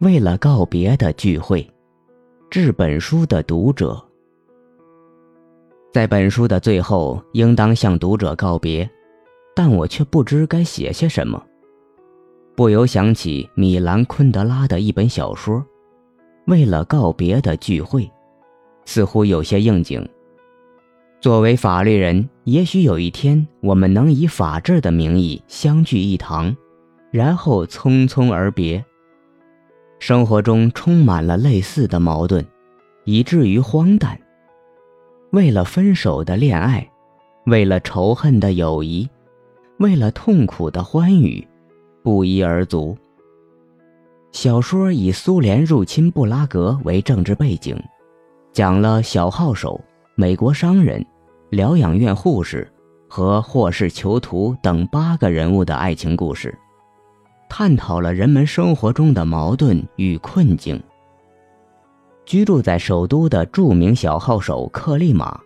为了告别的聚会，致本书的读者。在本书的最后，应当向读者告别，但我却不知该写些什么。不由想起米兰昆德拉的一本小说《为了告别的聚会》，似乎有些应景。作为法律人，也许有一天我们能以法治的名义相聚一堂，然后匆匆而别。生活中充满了类似的矛盾，以至于荒诞。为了分手的恋爱，为了仇恨的友谊，为了痛苦的欢愉，不一而足。小说以苏联入侵布拉格为政治背景，讲了小号手。美国商人、疗养院护士和霍氏囚徒等八个人物的爱情故事，探讨了人们生活中的矛盾与困境。居住在首都的著名小号手克利马，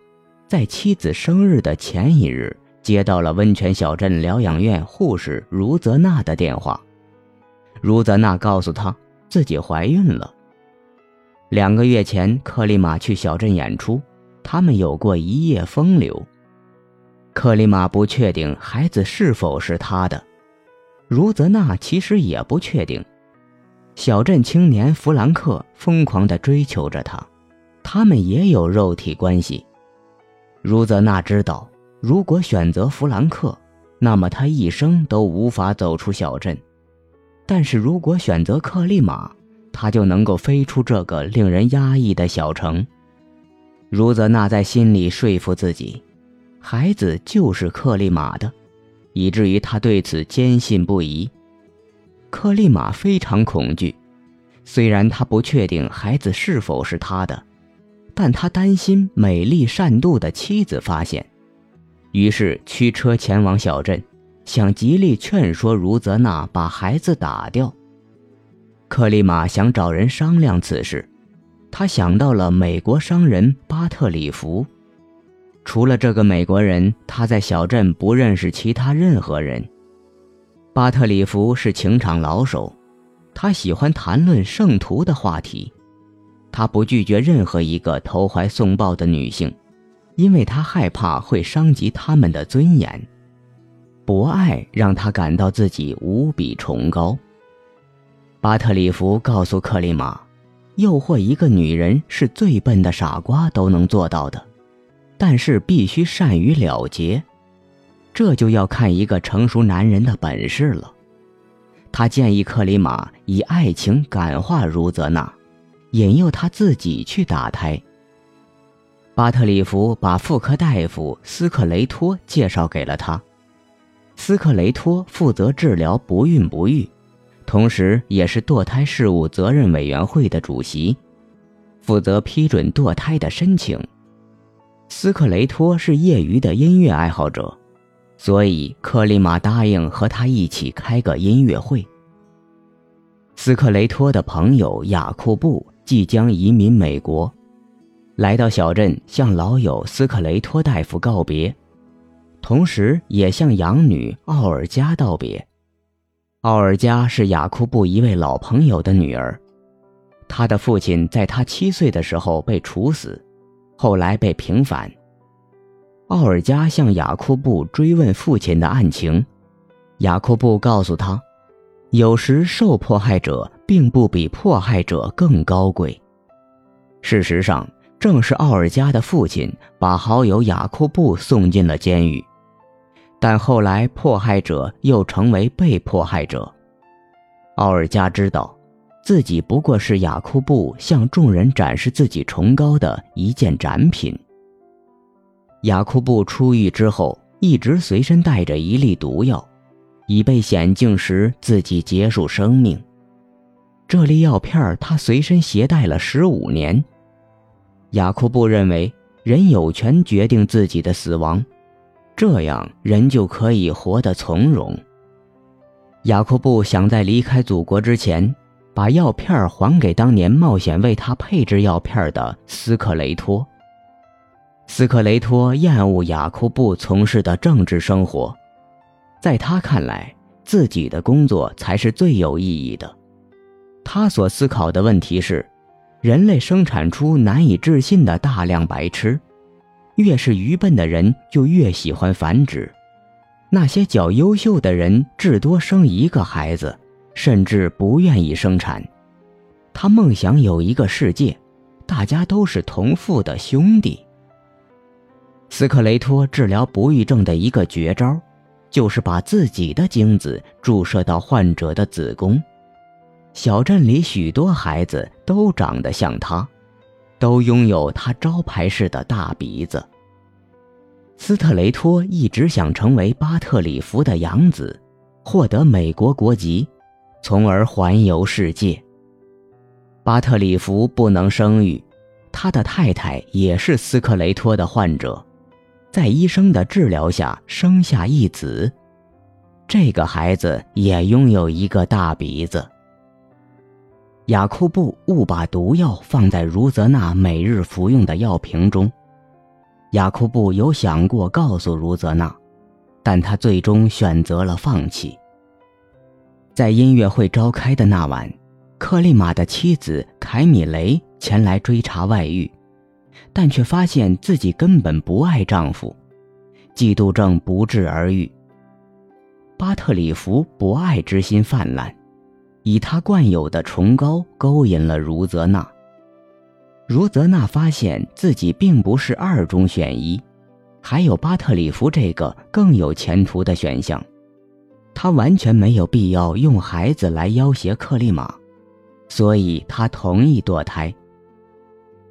在妻子生日的前一日，接到了温泉小镇疗养院护士茹泽娜的电话。茹泽娜告诉他自己怀孕了。两个月前，克利马去小镇演出。他们有过一夜风流。克利马不确定孩子是否是他的，茹泽娜其实也不确定。小镇青年弗兰克疯狂地追求着她，他们也有肉体关系。茹泽娜知道，如果选择弗兰克，那么他一生都无法走出小镇；但是如果选择克利马，他就能够飞出这个令人压抑的小城。茹泽娜在心里说服自己，孩子就是克利马的，以至于他对此坚信不疑。克利马非常恐惧，虽然他不确定孩子是否是他的，但他担心美丽善妒的妻子发现，于是驱车前往小镇，想极力劝说茹泽娜把孩子打掉。克利马想找人商量此事。他想到了美国商人巴特里弗。除了这个美国人，他在小镇不认识其他任何人。巴特里弗是情场老手，他喜欢谈论圣徒的话题。他不拒绝任何一个投怀送抱的女性，因为他害怕会伤及他们的尊严。博爱让他感到自己无比崇高。巴特里弗告诉克里马。诱惑一个女人是最笨的傻瓜都能做到的，但是必须善于了结，这就要看一个成熟男人的本事了。他建议克里马以爱情感化茹泽娜，引诱他自己去打胎。巴特里弗把妇科大夫斯克雷托介绍给了他，斯克雷托负责治疗不孕不育。同时，也是堕胎事务责任委员会的主席，负责批准堕胎的申请。斯克雷托是业余的音乐爱好者，所以克里马答应和他一起开个音乐会。斯克雷托的朋友雅库布即将移民美国，来到小镇向老友斯克雷托大夫告别，同时也向养女奥尔加道别。奥尔加是雅库布一位老朋友的女儿，她的父亲在她七岁的时候被处死，后来被平反。奥尔加向雅库布追问父亲的案情，雅库布告诉他，有时受迫害者并不比迫害者更高贵。事实上，正是奥尔加的父亲把好友雅库布送进了监狱。但后来，迫害者又成为被迫害者。奥尔加知道，自己不过是雅库布向众人展示自己崇高的一件展品。雅库布出狱之后，一直随身带着一粒毒药，以备险境时自己结束生命。这粒药片他随身携带了十五年。雅库布认为，人有权决定自己的死亡。这样，人就可以活得从容。雅库布想在离开祖国之前，把药片还给当年冒险为他配制药片的斯克雷托。斯克雷托厌恶雅库布从事的政治生活，在他看来，自己的工作才是最有意义的。他他所思考的问题是：人类生产出难以置信的大量白痴，越是愚笨的人就越喜欢繁殖。那些较优秀的人至多生一个孩子，甚至不愿意生产。他梦想有一个世界，大家都是同父的兄弟。斯克雷托治疗不育症的一个绝招，就是把自己的精子注射到患者的子宫。小镇里许多孩子都长得像他，都拥有他招牌式的大鼻子。斯特雷托一直想成为巴特里夫的养子，获得美国国籍，从而环游世界。巴特里弗不能生育，他的太太也是斯克雷托的患者。在医生的治疗下，生下一子，这个孩子也拥有一个大鼻子。雅库布误把毒药放在茹泽娜每日服用的药瓶中，雅库布有想过告诉茹泽娜，但他最终选择了放弃。在音乐会召开的那晚，克利马的妻子凯米雷前来追查外遇。但却发现自己根本不爱丈夫，嫉妒症不治而愈。巴特里弗博爱之心泛滥，以他惯有的崇高勾引了茹泽娜。茹泽娜发现自己并不是二中选一，还有巴特里弗这个更有前途的选项，他完全没有必要用孩子来要挟克利马，所以他同意堕胎。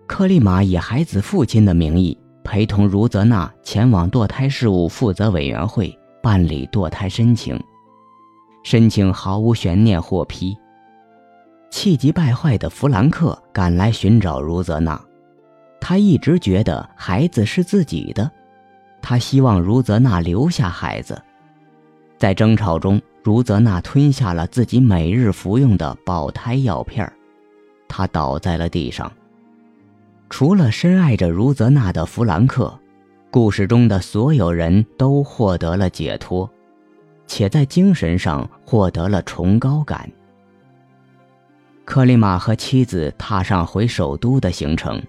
克利玛以孩子父亲的名义陪同茹泽娜前往堕胎事务负责委员会办理堕胎申请，申请毫无悬念获批。气急败坏的弗兰克赶来寻找茹泽娜，他一直觉得孩子是自己的，他希望茹泽娜留下孩子。在争吵中，茹泽娜吞下了自己每日服用的保胎药片儿她倒在了地上。除了深爱着茹泽娜的弗兰克，故事中的所有人都获得了解脱，且在精神上获得了崇高感。克里马和妻子踏上回首都的行程，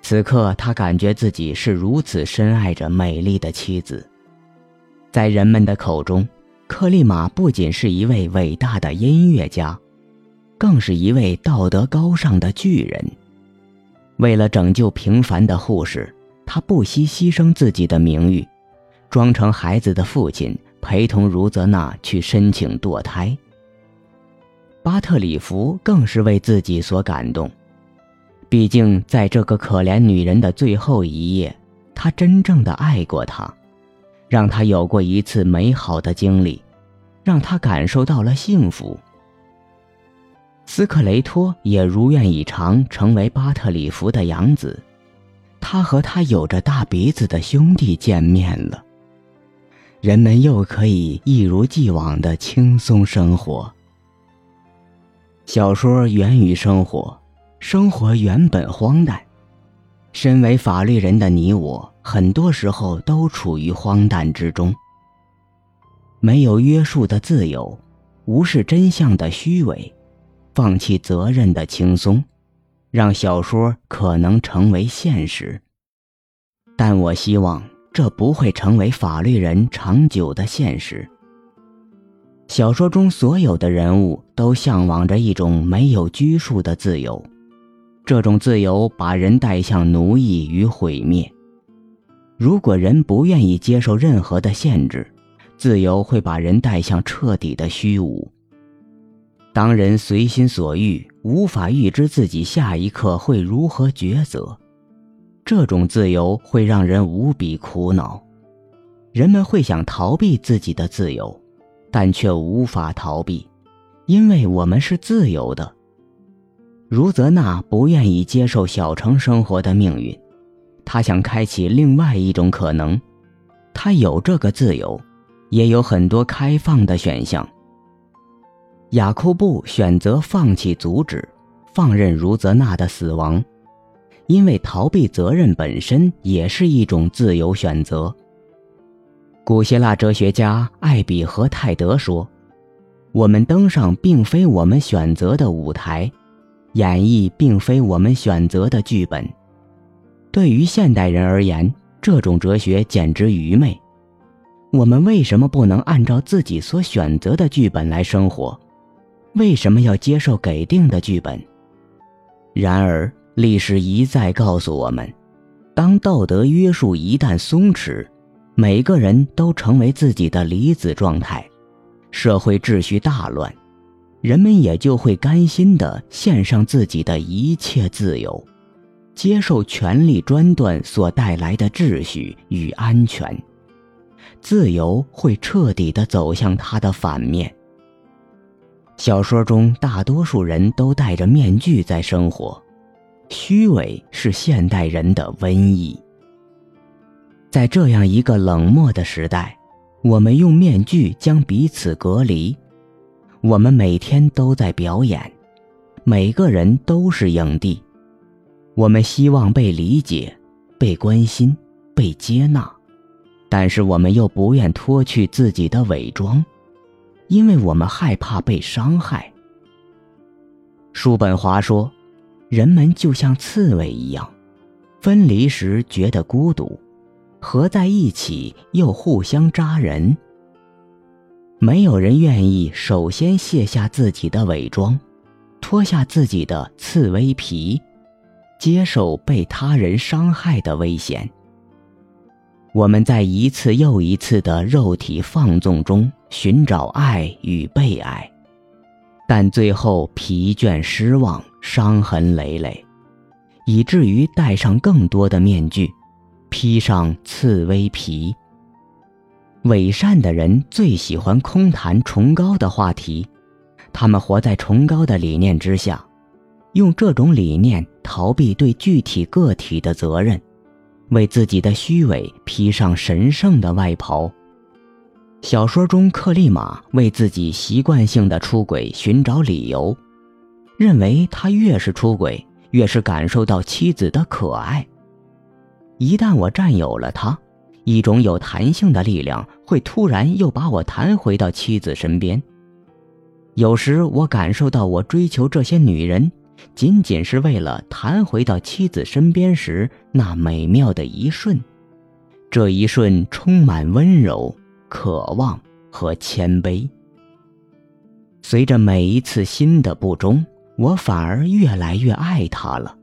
此刻他感觉自己是如此深爱着美丽的妻子。在人们的口中，克利马不仅是一位伟大的音乐家，更是一位道德高尚的巨人。为了拯救平凡的护士，他不惜牺牲自己的名誉，装成孩子的父亲，陪同茹泽娜去申请堕胎。巴特里夫更是为自己所感动，毕竟在这个可怜女人的最后一夜，他真正的爱过她，让他有过一次美好的经历，让他感受到了幸福。斯克雷托也如愿以偿成为巴特里夫的养子，他和他有着大鼻子的兄弟见面了，人们又可以一如既往的轻松生活。小说源于生活，生活原本荒诞，身为法律人的你我，很多时候都处于荒诞之中。没有约束的自由，无视真相的虚伪。放弃责任的轻松，让小说可能成为现实。但我希望这不会成为法律人长久的现实。小说中所有的人物都向往着一种没有拘束的自由，这种自由把人带向奴役与毁灭。如果人不愿意接受任何的限制，自由会把人带向彻底的虚无。当人随心所欲，无法预知自己下一刻会如何抉择，这种自由会让人无比苦恼。人们会想逃避自己的自由，但却无法逃避，因为我们是自由的。茹泽娜不愿意接受小城生活的命运，她想开启另外一种可能。她有这个自由，也有很多开放的选项。雅库布选择放弃阻止，放任茹泽娜的死亡，因为逃避责任本身也是一种自由选择。古希腊哲学家艾比和泰德说：“我们登上并非我们选择的舞台，演绎并非我们选择的剧本。对于现代人而言，这种哲学简直愚昧。我们为什么不能按照自己所选择的剧本来生活？为什么要接受给定的剧本？然而，历史一再告诉我们，当道德约束一旦松弛，每个人都成为自己的离子状态，社会秩序大乱，人们也就会甘心地献上自己的一切自由。接受权力专断所带来的秩序与安全，自由会彻底的走向它的反面。小说中大多数人都戴着面具在生活，虚伪是现代人的瘟疫。在这样一个冷漠的时代，我们用面具将彼此隔离。我们每天都在表演，每个人都是影帝。我们希望被理解、被关心、被接纳，但是我们又不愿脱去自己的伪装，因为我们害怕被伤害。叔本华说：“人们就像刺猬一样，分离时觉得孤独，合在一起又互相扎人。没有人愿意首先卸下自己的伪装，脱下自己的刺猬皮。”接受被他人伤害的危险。我们在一次又一次的肉体放纵中寻找爱与被爱，但最后疲倦、失望、伤痕累累，以至于戴上更多的面具，披上刺猬皮。伪善的人最喜欢空谈崇高的话题，他们活在崇高的理念之下。用这种理念逃避对具体个体的责任，为自己的虚伪披上神圣的外袍。小说中，克利马为自己习惯性的出轨寻找理由，认为他越是出轨，越是感受到妻子的可爱。一旦我占有了他，一种有弹性的力量会突然又把我弹回到妻子身边。有时我感受到我追求这些女人。仅仅是为了弹回到妻子身边时那美妙的一瞬，这一瞬充满温柔、渴望和谦卑。随着每一次新的不忠，我反而越来越爱他了。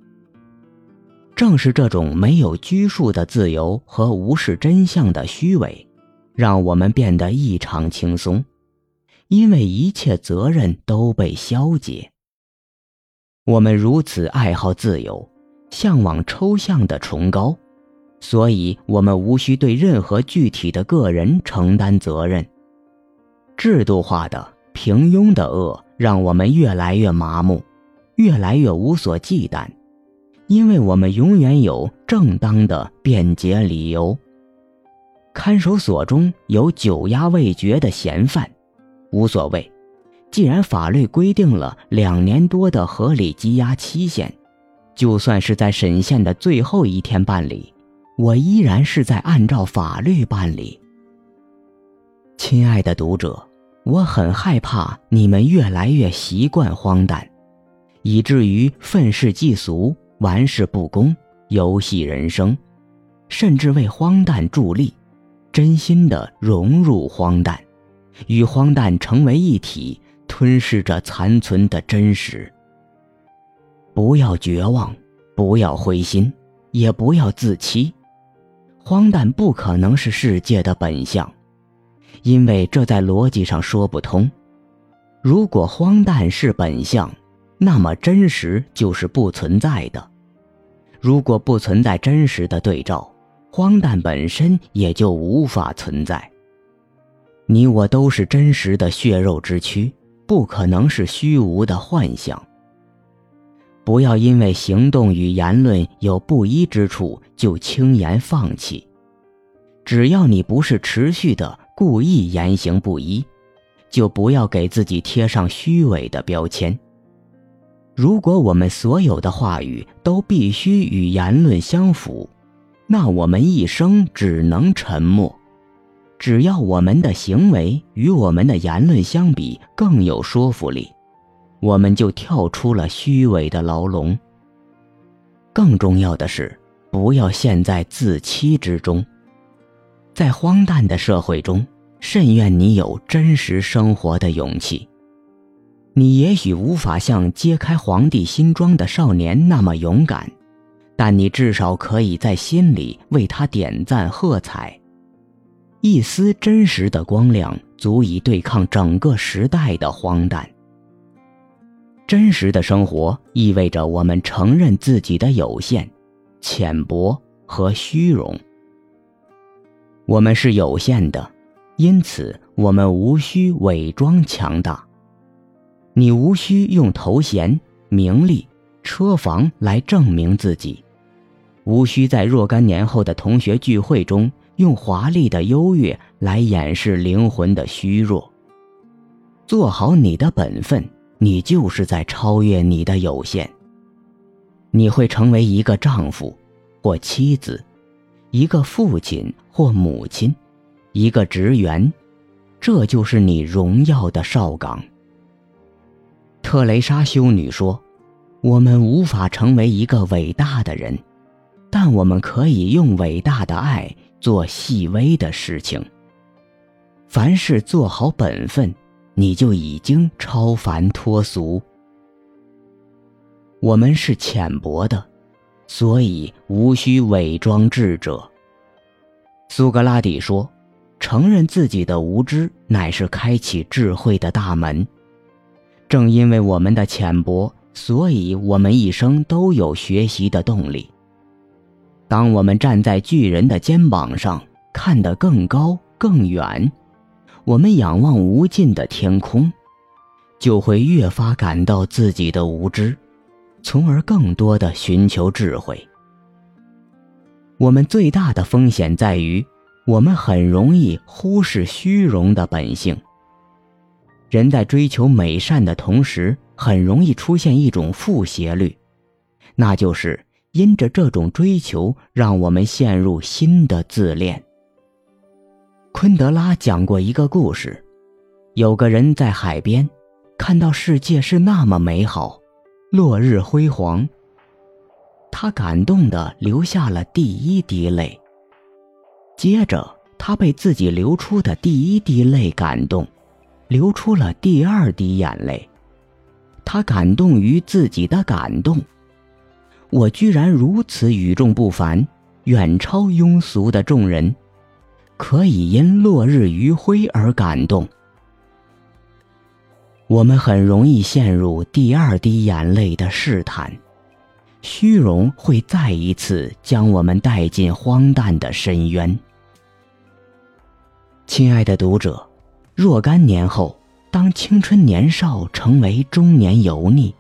正是这种没有拘束的自由和无视真相的虚伪，让我们变得异常轻松，因为一切责任都被消解。我们如此爱好自由，向往抽象的崇高，所以我们无需对任何具体的个人承担责任。制度化的、平庸的恶让我们越来越麻木，越来越无所忌惮，因为我们永远有正当的辩解理由。看守所中有久压未决的嫌犯，无所谓。既然法律规定了两年多的合理羁押期限，就算是在审限的最后一天办理，我依然是在按照法律办理。亲爱的读者，我很害怕你们越来越习惯荒诞，以至于愤世嫉俗、玩世不恭、游戏人生，甚至为荒诞助力，真心的融入荒诞，与荒诞成为一体。吞噬着残存的真实。不要绝望，不要灰心，也不要自欺。荒诞不可能是世界的本相，因为这在逻辑上说不通。如果荒诞是本相，那么真实就是不存在的。如果不存在真实的对照，荒诞本身也就无法存在。你我都是真实的血肉之躯。不可能是虚无的幻想。不要因为行动与言论有不一之处就轻言放弃。只要你不是持续的故意言行不一，就不要给自己贴上虚伪的标签。如果我们所有的话语都必须与言论相符，那我们一生只能沉默。只要我们的行为与我们的言论相比更有说服力，我们就跳出了虚伪的牢笼。更重要的是，不要陷在自欺之中。在荒诞的社会中，甚愿你有真实生活的勇气。你也许无法像揭开皇帝新装的少年那么勇敢，但你至少可以在心里为他点赞喝彩。一丝真实的光亮，足以对抗整个时代的荒诞。真实的生活意味着我们承认自己的有限、浅薄和虚荣。我们是有限的，因此我们无需伪装强大。你无需用头衔、名利、车房来证明自己，无需在若干年后的同学聚会中。用华丽的优越来掩饰灵魂的虚弱。做好你的本分，你就是在超越你的有限。你会成为一个丈夫，或妻子，一个父亲或母亲，一个职员，这就是你荣耀的少岗。特蕾莎修女说：“我们无法成为一个伟大的人，但我们可以用伟大的爱。”做细微的事情。凡事做好本分，你就已经超凡脱俗。我们是浅薄的，所以无需伪装智者。苏格拉底说：“承认自己的无知，乃是开启智慧的大门。”正因为我们的浅薄，所以我们一生都有学习的动力。当我们站在巨人的肩膀上，看得更高更远，我们仰望无尽的天空，就会越发感到自己的无知，从而更多的寻求智慧。我们最大的风险在于，我们很容易忽视虚荣的本性。人在追求美善的同时，很容易出现一种负斜率，那就是。因着这种追求，让我们陷入新的自恋。昆德拉讲过一个故事：有个人在海边，看到世界是那么美好，落日辉煌。他感动的流下了第一滴泪。接着，他被自己流出的第一滴泪感动，流出了第二滴眼泪。他感动于自己的感动。我居然如此与众不凡，远超庸俗的众人，可以因落日余晖而感动。我们很容易陷入第二滴眼泪的试探，虚荣会再一次将我们带进荒诞的深渊。亲爱的读者，若干年后，当青春年少成为中年油腻。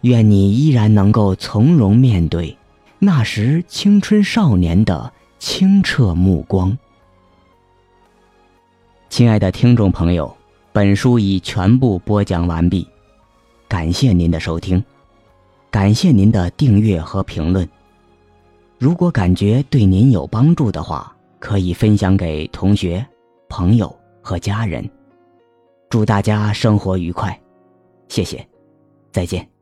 愿你依然能够从容面对那时青春少年的清澈目光。亲爱的听众朋友，本书已全部播讲完毕，感谢您的收听，感谢您的订阅和评论。如果感觉对您有帮助的话，可以分享给同学、朋友和家人。祝大家生活愉快，谢谢，再见。